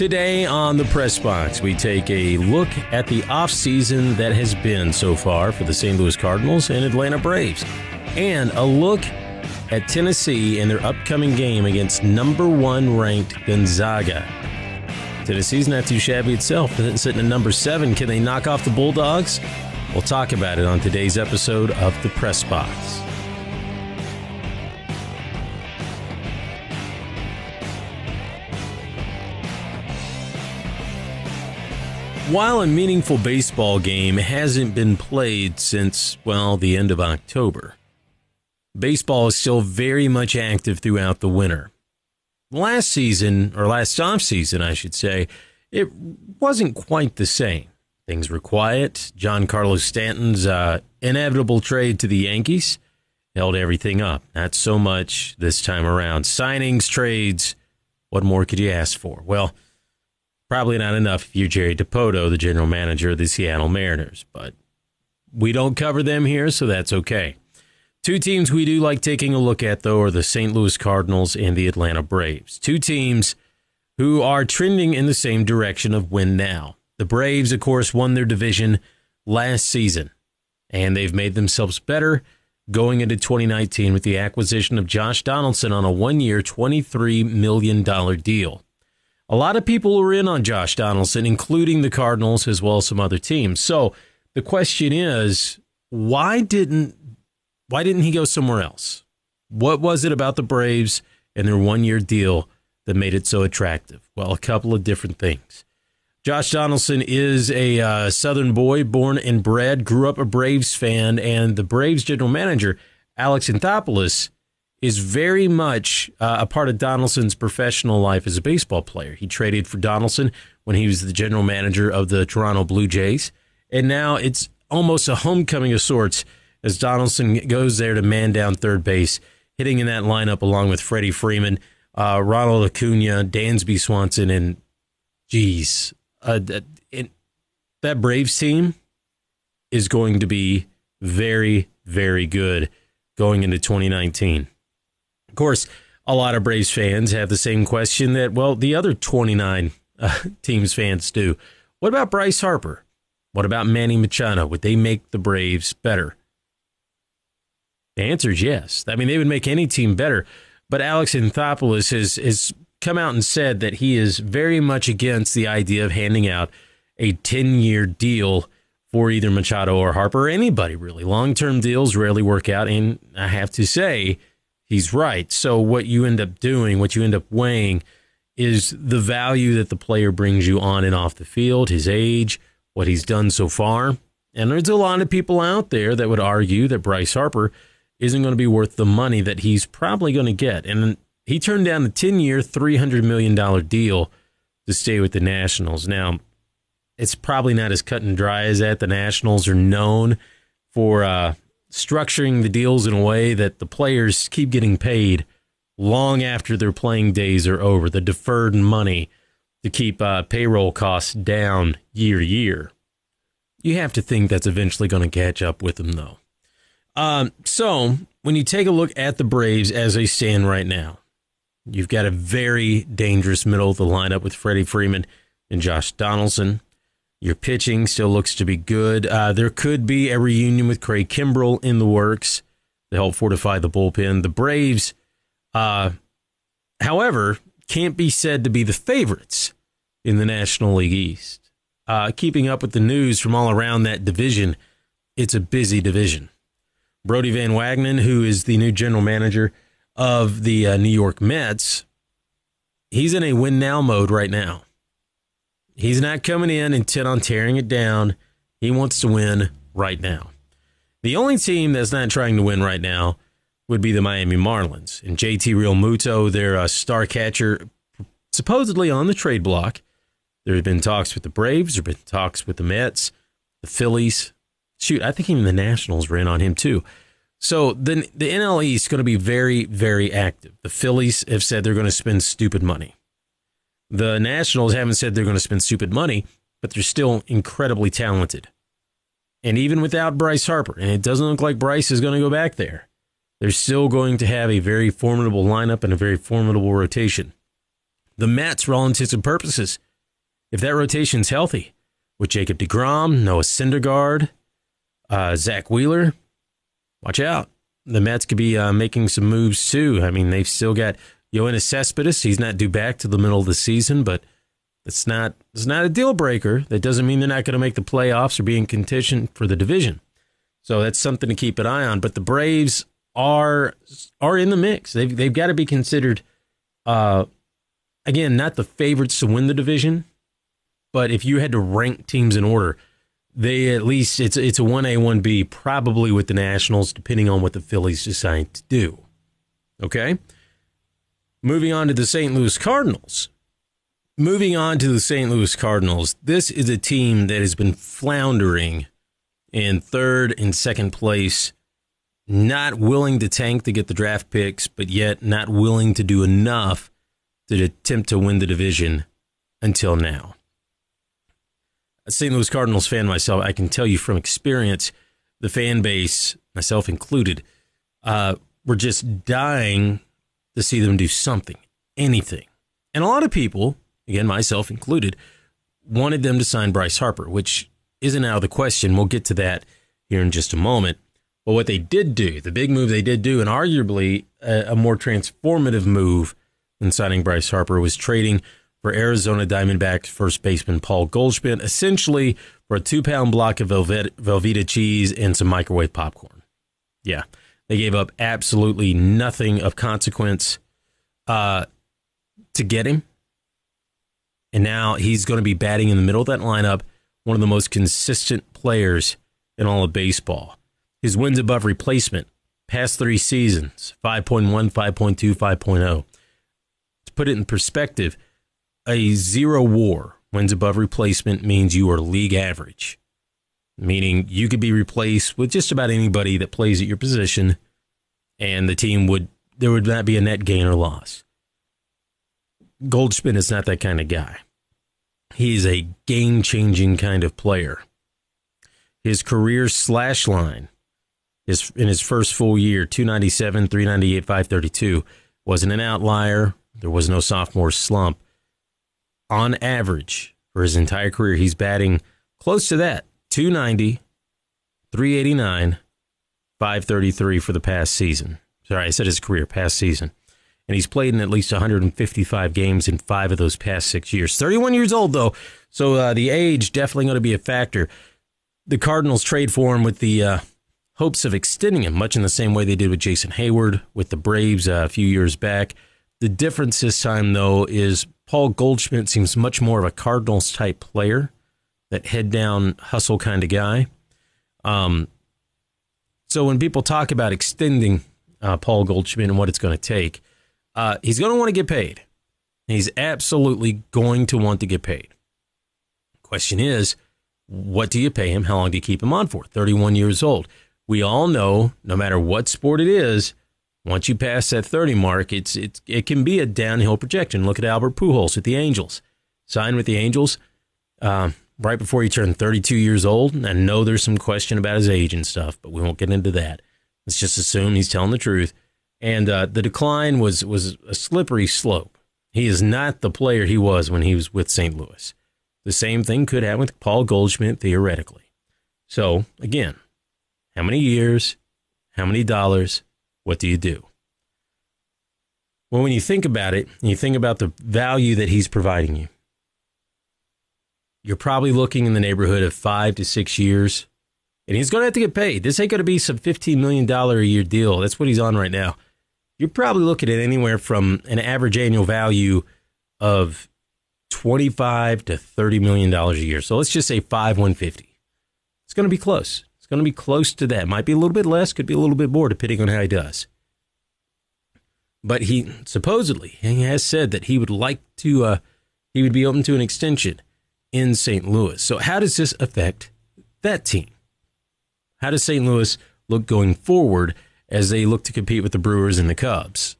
Today on the Press Box, we take a look at the offseason that has been so far for the St. Louis Cardinals and Atlanta Braves, and a look at Tennessee in their upcoming game against number one ranked Gonzaga. Tennessee's not too shabby itself, sitting at number seven. Can they knock off the Bulldogs? We'll talk about it on today's episode of the Press Box. While a meaningful baseball game hasn't been played since, well, the end of October, baseball is still very much active throughout the winter. Last season, or last off season, I should say, it wasn't quite the same. Things were quiet. Giancarlo Stanton's uh, inevitable trade to the Yankees held everything up. Not so much this time around. Signings, trades, what more could you ask for? Well, Probably not enough if you're Jerry Dipoto, the general manager of the Seattle Mariners, but we don't cover them here, so that's okay. Two teams we do like taking a look at, though, are the St. Louis Cardinals and the Atlanta Braves. Two teams who are trending in the same direction of win now. The Braves, of course, won their division last season, and they've made themselves better going into 2019 with the acquisition of Josh Donaldson on a one year, $23 million deal. A lot of people were in on Josh Donaldson, including the Cardinals as well as some other teams. So the question is, why didn't why didn't he go somewhere else? What was it about the Braves and their one year deal that made it so attractive? Well, a couple of different things. Josh Donaldson is a uh, Southern boy, born and bred, grew up a Braves fan, and the Braves general manager, Alex Anthopoulos, is very much uh, a part of Donaldson's professional life as a baseball player. He traded for Donaldson when he was the general manager of the Toronto Blue Jays, and now it's almost a homecoming of sorts as Donaldson goes there to man down third base, hitting in that lineup along with Freddie Freeman, uh, Ronald Acuna, Dansby Swanson, and geez, uh, that, that Braves team is going to be very, very good going into 2019. Of course, a lot of Braves fans have the same question that, well, the other 29 uh, teams fans do. What about Bryce Harper? What about Manny Machado? Would they make the Braves better? The answer is yes. I mean, they would make any team better. But Alex Anthopoulos has, has come out and said that he is very much against the idea of handing out a 10 year deal for either Machado or Harper or anybody, really. Long term deals rarely work out. And I have to say, he's right. So what you end up doing, what you end up weighing is the value that the player brings you on and off the field, his age, what he's done so far. And there's a lot of people out there that would argue that Bryce Harper isn't going to be worth the money that he's probably going to get. And he turned down the 10 year, $300 million deal to stay with the Nationals. Now, it's probably not as cut and dry as that. The Nationals are known for uh, structuring the deals in a way that the players keep getting paid long after their playing days are over, the deferred money to keep uh, payroll costs down year to year. You have to think that's eventually going to catch up with them, though. Um, so, when you take a look at the Braves as they stand right now, you've got a very dangerous middle of the lineup with Freddie Freeman and Josh Donaldson. Your pitching still looks to be good. Uh, there could be a reunion with Craig Kimbrel in the works to help fortify the bullpen. The Braves, uh, however, can't be said to be the favorites in the National League East. Uh, keeping up with the news from all around that division, it's a busy division. Brodie Van Wagenen, who is the new general manager of the uh, New York Mets, he's in a win now mode right now. He's not coming in intent on tearing it down. He wants to win right now. The only team that's not trying to win right now would be the Miami Marlins. And JT Realmuto, their uh, star catcher, supposedly on the trade block. There have been talks with the Braves. There have been talks with the Mets, the Phillies. Shoot, I think even the Nationals in on him too. So the the NL East is going to be very, very active. The Phillies have said they're going to spend stupid money. The Nationals haven't said they're going to spend stupid money, but they're still incredibly talented. And even without Bryce Harper, and it doesn't look like Bryce is going to go back there, they're still going to have a very formidable lineup and a very formidable rotation. The Mets, for all intents and purposes, if that rotation's healthy with Jacob DeGrom, Noah Syndergaard, uh, Zack Wheeler, watch out. The Mets could be uh, making some moves too. I mean, they've still got Yoenis Cespedes. He's not due back to the middle of the season, but it's not it's not a deal breaker. That doesn't mean they're not going to make the playoffs or be in contention for the division. So that's something to keep an eye on. But the Braves are are in the mix. They've they've got to be considered. Uh, again, not the favorites to win the division, but if you had to rank teams in order, they at least it's it's a one A one B probably with the Nationals, depending on what the Phillies decide to do. Okay. Moving on to the St. Louis Cardinals. Moving on to the St. Louis Cardinals, this is a team that has been floundering in third and second place, not willing to tank to get the draft picks, but yet not willing to do enough to attempt to win the division until now. A St. Louis Cardinals fan myself, I can tell you from experience, the fan base, myself included, uh, were just dying to see them do something, anything. And a lot of people again, myself included, wanted them to sign Bryce Harper, which isn't out of the question. We'll get to that here in just a moment. But what they did do, the big move they did do, and arguably a, a more transformative move than signing Bryce Harper, was trading for Arizona Diamondbacks first baseman Paul Goldschmidt, essentially for a two pound block of Velvet, Velveeta cheese and some microwave popcorn. Yeah, they gave up absolutely nothing of consequence uh, to get him. And now he's going to be batting in the middle of that lineup, one of the most consistent players in all of baseball. His wins above replacement, past three seasons 5.1, 5.2, 5.0. To put it in perspective, a zero war wins above replacement means you are league average, meaning you could be replaced with just about anybody that plays at your position, and the team would, there would not be a net gain or loss. Goldschmidt is not that kind of guy. He's a game changing kind of player. His career slash line his, in his first full year 297, 398, 532 wasn't an outlier. There was no sophomore slump. On average, for his entire career, he's batting close to that 290, 389, 533 for the past season. Sorry, I said his career, past season and he's played in at least 155 games in five of those past six years. 31 years old, though, so uh, the age definitely going to be a factor. The Cardinals trade for him with the uh, hopes of extending him, much in the same way they did with Jason Heyward with the Braves uh, a few years back. The difference this time, though, is Paul Goldschmidt seems much more of a Cardinals type player, that head down hustle kind of guy. Um, so when people talk about extending uh, Paul Goldschmidt and what it's going to take, uh, he's going to want to get paid. He's absolutely going to want to get paid. Question is, what do you pay him? How long do you keep him on for? 31 years old. We all know, no matter what sport it is, once you pass that 30 mark, it's, it's it can be a downhill projection. Look at Albert Pujols with the Angels. Signed with the Angels uh, right before he turned 32 years old. And I know there's some question about his age and stuff, but we won't get into that. Let's just assume he's telling the truth and uh, the decline was was a slippery slope. He is not the player he was when he was with St. Louis. The same thing could happen with Paul Goldschmidt theoretically. So again, how many years? How many dollars? What do you do? Well, when you think about it, and you think about the value that he's providing you, you're probably looking in the neighborhood of five to six years, and he's going to have to get paid. This ain't going to be some $15 million a year deal. That's what he's on right now you're probably looking at anywhere from an average annual value of 25 to 30 million dollars a year. So let's just say 5 150. It's going to be close. It's going to be close to that. Might be a little bit less, could be a little bit more depending on how he does. But he supposedly he has said that he would like to uh, he would be open to an extension in St. Louis. So how does this affect that team? How does St. Louis look going forward as they look to compete with the Brewers and the Cubs.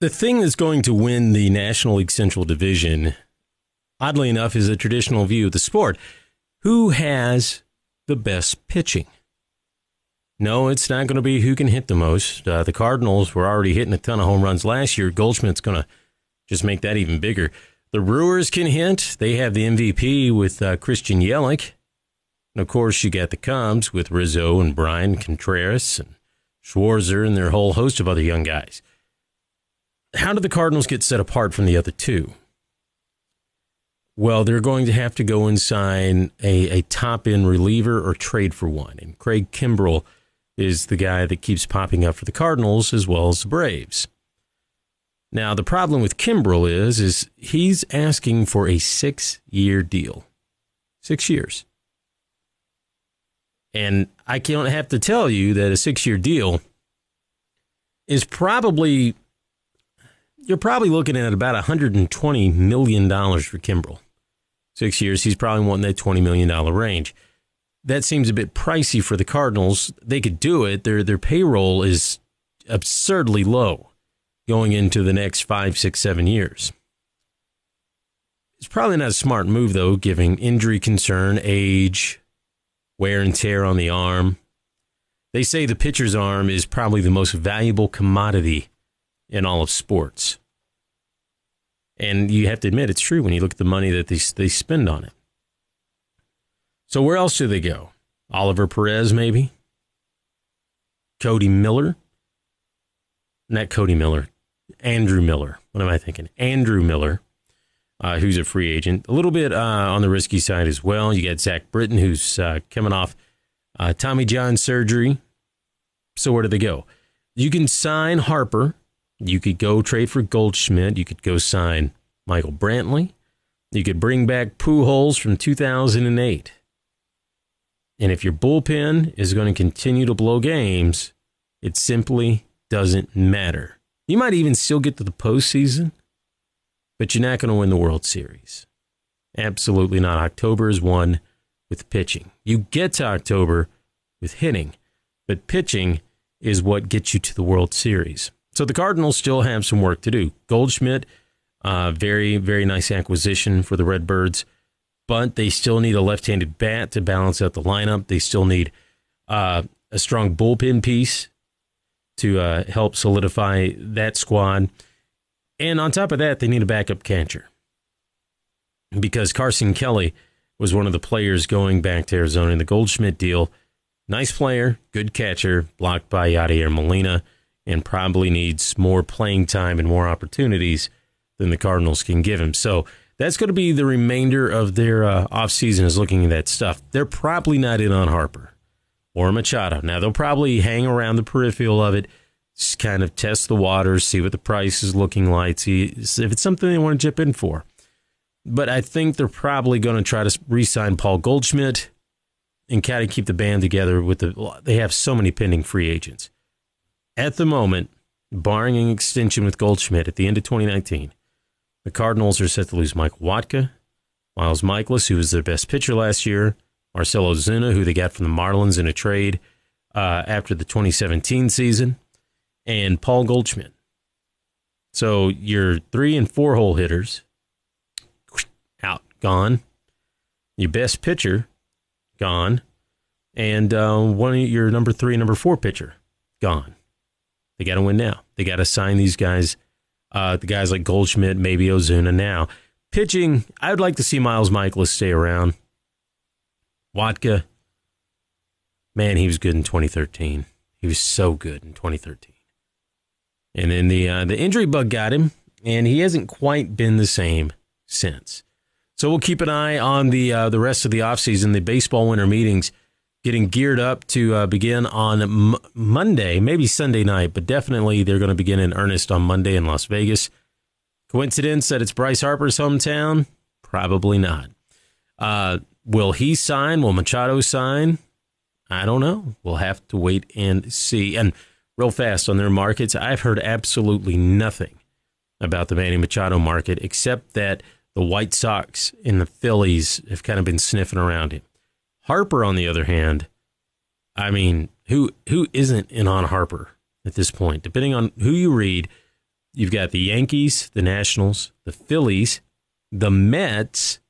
The thing that's going to win the National League Central Division, oddly enough, is a traditional view of the sport. Who has the best pitching? No, it's not going to be who can hit the most. Uh, the Cardinals were already hitting a ton of home runs last year. Goldschmidt's going to just make that even bigger. The Brewers can hint. They have the MVP with uh, Christian Yelich. And of course, you got the Cubs with Rizzo and Brian Contreras and Schwarber and their whole host of other young guys. How do the Cardinals get set apart from the other two? Well, they're going to have to go and sign a, a top end reliever or trade for one. And Craig Kimbrel is the guy that keeps popping up for the Cardinals as well as the Braves. Now, the problem with Kimbrel is, is he's asking for a six year deal. Six years. And I can't have to tell you that a six year deal is probably, you're probably looking at about $120 million for Kimbrel. Six years, he's probably wanting that $20 million range. That seems a bit pricey for the Cardinals. They could do it. Their, their payroll is absurdly low going into the next five, six, seven years. It's probably not a smart move, though, given injury concern, age, wear and tear on the arm. They say the pitcher's arm is probably the most valuable commodity in all of sports. And you have to admit it's true when you look at the money that they, they spend on it. So where else do they go? Oliver Perez, maybe? Cody Miller? Not Cody Miller. Andrew Miller. What am I thinking? Andrew Miller uh, who's a free agent. A little bit uh, on the risky side as well. You got Zach Britton, who's uh, coming off uh, Tommy John surgery. So where do they go? You can sign Harper. You could go trade for Goldschmidt. You could go sign Michael Brantley. You could bring back Pujols from 2008. And if your bullpen is going to continue to blow games, it simply doesn't matter. You might even still get to the postseason, but you're not going to win the World Series. Absolutely not. October is won with pitching. You get to October with hitting, but pitching is what gets you to the World Series. So the Cardinals still have some work to do. Goldschmidt, uh, very, very nice acquisition for the Redbirds, but they still need a left handed bat to balance out the lineup. They still need uh, a strong bullpen piece to uh, help solidify that squad. And on top of that, they need a backup catcher because Carson Kelly was one of the players going back to Arizona in the Goldschmidt deal. Nice player, good catcher, blocked by Yadier Molina, and probably needs more playing time and more opportunities than the Cardinals can give him. So that's going to be the remainder of their uh, offseason is looking at that stuff. They're probably not in on Harper or Machado. Now, they'll probably hang around the peripheral of it just kind of test the waters, see what the price is looking like, see if it's something they want to chip in for. But I think they're probably going to try to re-sign Paul Goldschmidt and kind of keep the band together. With the they have so many pending free agents at the moment, barring an extension with Goldschmidt at the end of 2019. The Cardinals are set to lose Mike Wacha, Miles Mikolas, who was their best pitcher last year, Marcell Ozuna, who they got from the Marlins in a trade uh, after the 2017 season and Paul Goldschmidt. So your three and four hole hitters out, gone. Your best pitcher, gone. And uh, one of your number three, number four pitcher, gone. They got to win now. They got to sign these guys, uh, the guys like Goldschmidt, maybe Ozuna now. Pitching, I would like to see Miles Mikolas stay around. Wacha, man, he was good in 2013. He was so good in 2013. And then the uh, the injury bug got him, and he hasn't quite been the same since. So we'll keep an eye on the uh, the rest of the offseason, the baseball winter meetings getting geared up to uh, begin on M- Monday, maybe Sunday night, but definitely they're going to begin in earnest on Monday in Las Vegas. Coincidence that it's Bryce Harper's hometown? Probably not. Uh, will he sign? Will Machado sign? I don't know. We'll have to wait and see. And real fast on their markets. I've heard absolutely nothing about the Manny Machado market except that the White Sox and the Phillies have kind of been sniffing around him. Harper, on the other hand, I mean, who who isn't in on Harper at this point? Depending on who you read, you've got the Yankees, the Nationals, the Phillies, the Mets,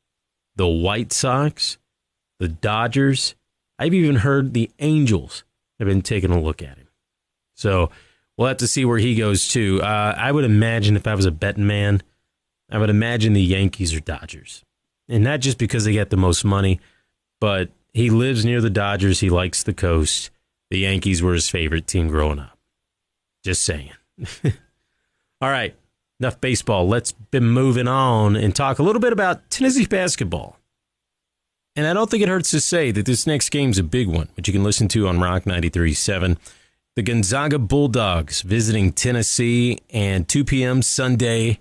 the White Sox, the Dodgers. I've even heard the Angels have been taking a look at him. So we'll have to see where he goes too. Uh, I would imagine if I was a betting man, I would imagine the Yankees or Dodgers. And not just because they get the most money, but he lives near the Dodgers. He likes the coast. The Yankees were his favorite team growing up. Just saying. All right, enough baseball. Let's be moving on and talk a little bit about Tennessee basketball. And I don't think it hurts to say that this next game's a big one, which you can listen to on Rock 93.7. The Gonzaga Bulldogs visiting Tennessee, and 2 p.m. Sunday.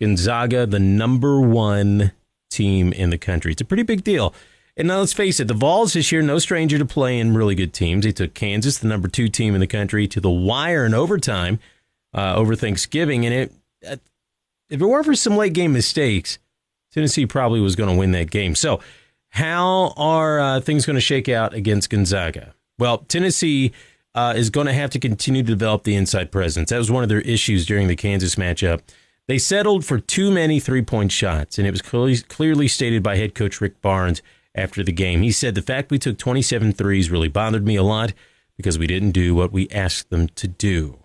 Gonzaga, the number one team in the country. It's a pretty big deal. And now let's face it, the Vols this year, no stranger to playing really good teams. They took Kansas, the number two team in the country, to the wire in overtime uh, over Thanksgiving. And it, if it weren't for some late game mistakes, Tennessee probably was going to win that game. So, how are uh, things going to shake out against Gonzaga? Well, Tennessee uh, is going to have to continue to develop the inside presence. That was one of their issues during the Kansas matchup. They settled for too many three point shots, and it was clearly, clearly stated by head coach Rick Barnes after the game. He said, The fact we took 27 threes really bothered me a lot because we didn't do what we asked them to do.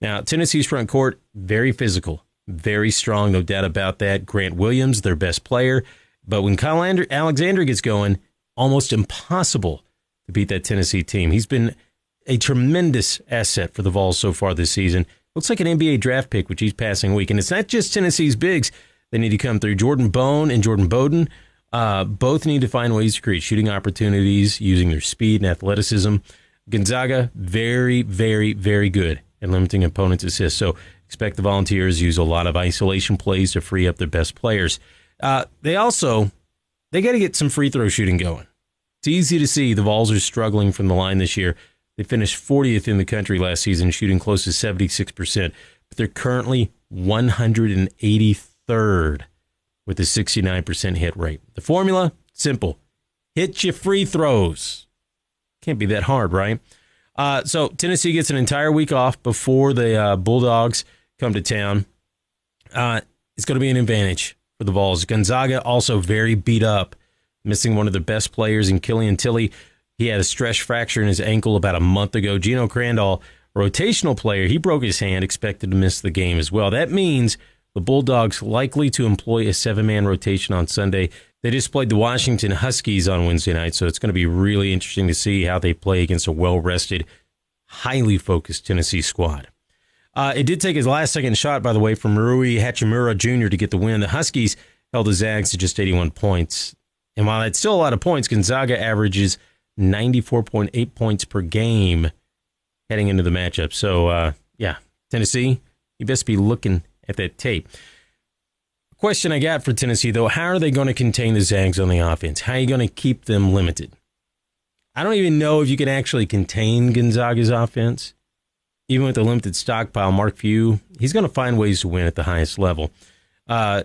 Now, Tennessee's front court, very physical, very strong, no doubt about that. Grant Williams, their best player. But when Kyle Alexander gets going, almost impossible to beat that Tennessee team. He's been a tremendous asset for the Vols so far this season. Looks like an NBA draft pick, which he's passing week. And it's not just Tennessee's bigs They need to come through. Jordan Bone and Jordan Bowden uh, both need to find ways to create shooting opportunities using their speed and athleticism. Gonzaga, very, very, very good at limiting opponents' assists. So expect the Volunteers use a lot of isolation plays to free up their best players. Uh, they also they got to get some free throw shooting going. It's easy to see the Vols are struggling from the line this year. They finished 40th in the country last season, shooting close to 76%, but they're currently 183rd with a 69% hit rate. The formula, simple. Hit your free throws. Can't be that hard, right? Uh, so Tennessee gets an entire week off before the uh, Bulldogs come to town. Uh, it's going to be an advantage for the Vols. Gonzaga also very beat up, missing one of their best players in Killian Tillie. He had a stress fracture in his ankle about a month ago. Geno Crandall, rotational player, he broke his hand, expected to miss the game as well. That means the Bulldogs likely to employ a seven man rotation on Sunday. They just played the Washington Huskies on Wednesday night, so it's going to be really interesting to see how they play against a well rested, highly focused Tennessee squad. Uh, it did take his last second shot, by the way, from Rui Hachimura Jr. to get the win. The Huskies held the Zags to just 81 points. And while that's still a lot of points, Gonzaga averages 94.8 points per game heading into the matchup. So, uh, yeah, Tennessee, you best be looking at that tape. Question I got for Tennessee, though how are they going to contain the Zags on the offense? How are you going to keep them limited? I don't even know if you can actually contain Gonzaga's offense. Even with the limited stockpile, Mark Few, he's going to find ways to win at the highest level. Uh,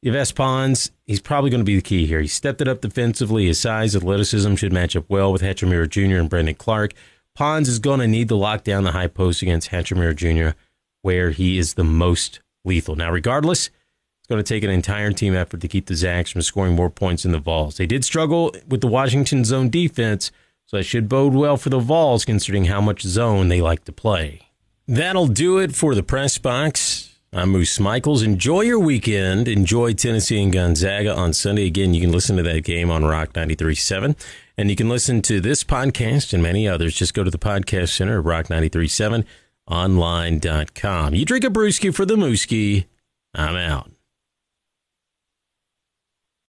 Yves Pons, he's probably going to be the key here. He stepped it up defensively. His size, athleticism should match up well with Hachimura Jr. and Brandon Clarke. Pons is going to need to lock down the high post against Hachimura Jr., where he is the most lethal. Now, regardless, it's going to take an entire team effort to keep the Zags from scoring more points in the Vols. They did struggle with the Washington zone defense, so that should bode well for the Vols considering how much zone they like to play. That'll do it for the press box. I'm Moose Michaels. Enjoy your weekend. Enjoy Tennessee and Gonzaga on Sunday. Again, you can listen to that game on Rock 93.7. And you can listen to this podcast and many others. Just go to the podcast center at Rock 93.7 online.com. You drink a brewski for the mooski. I'm out.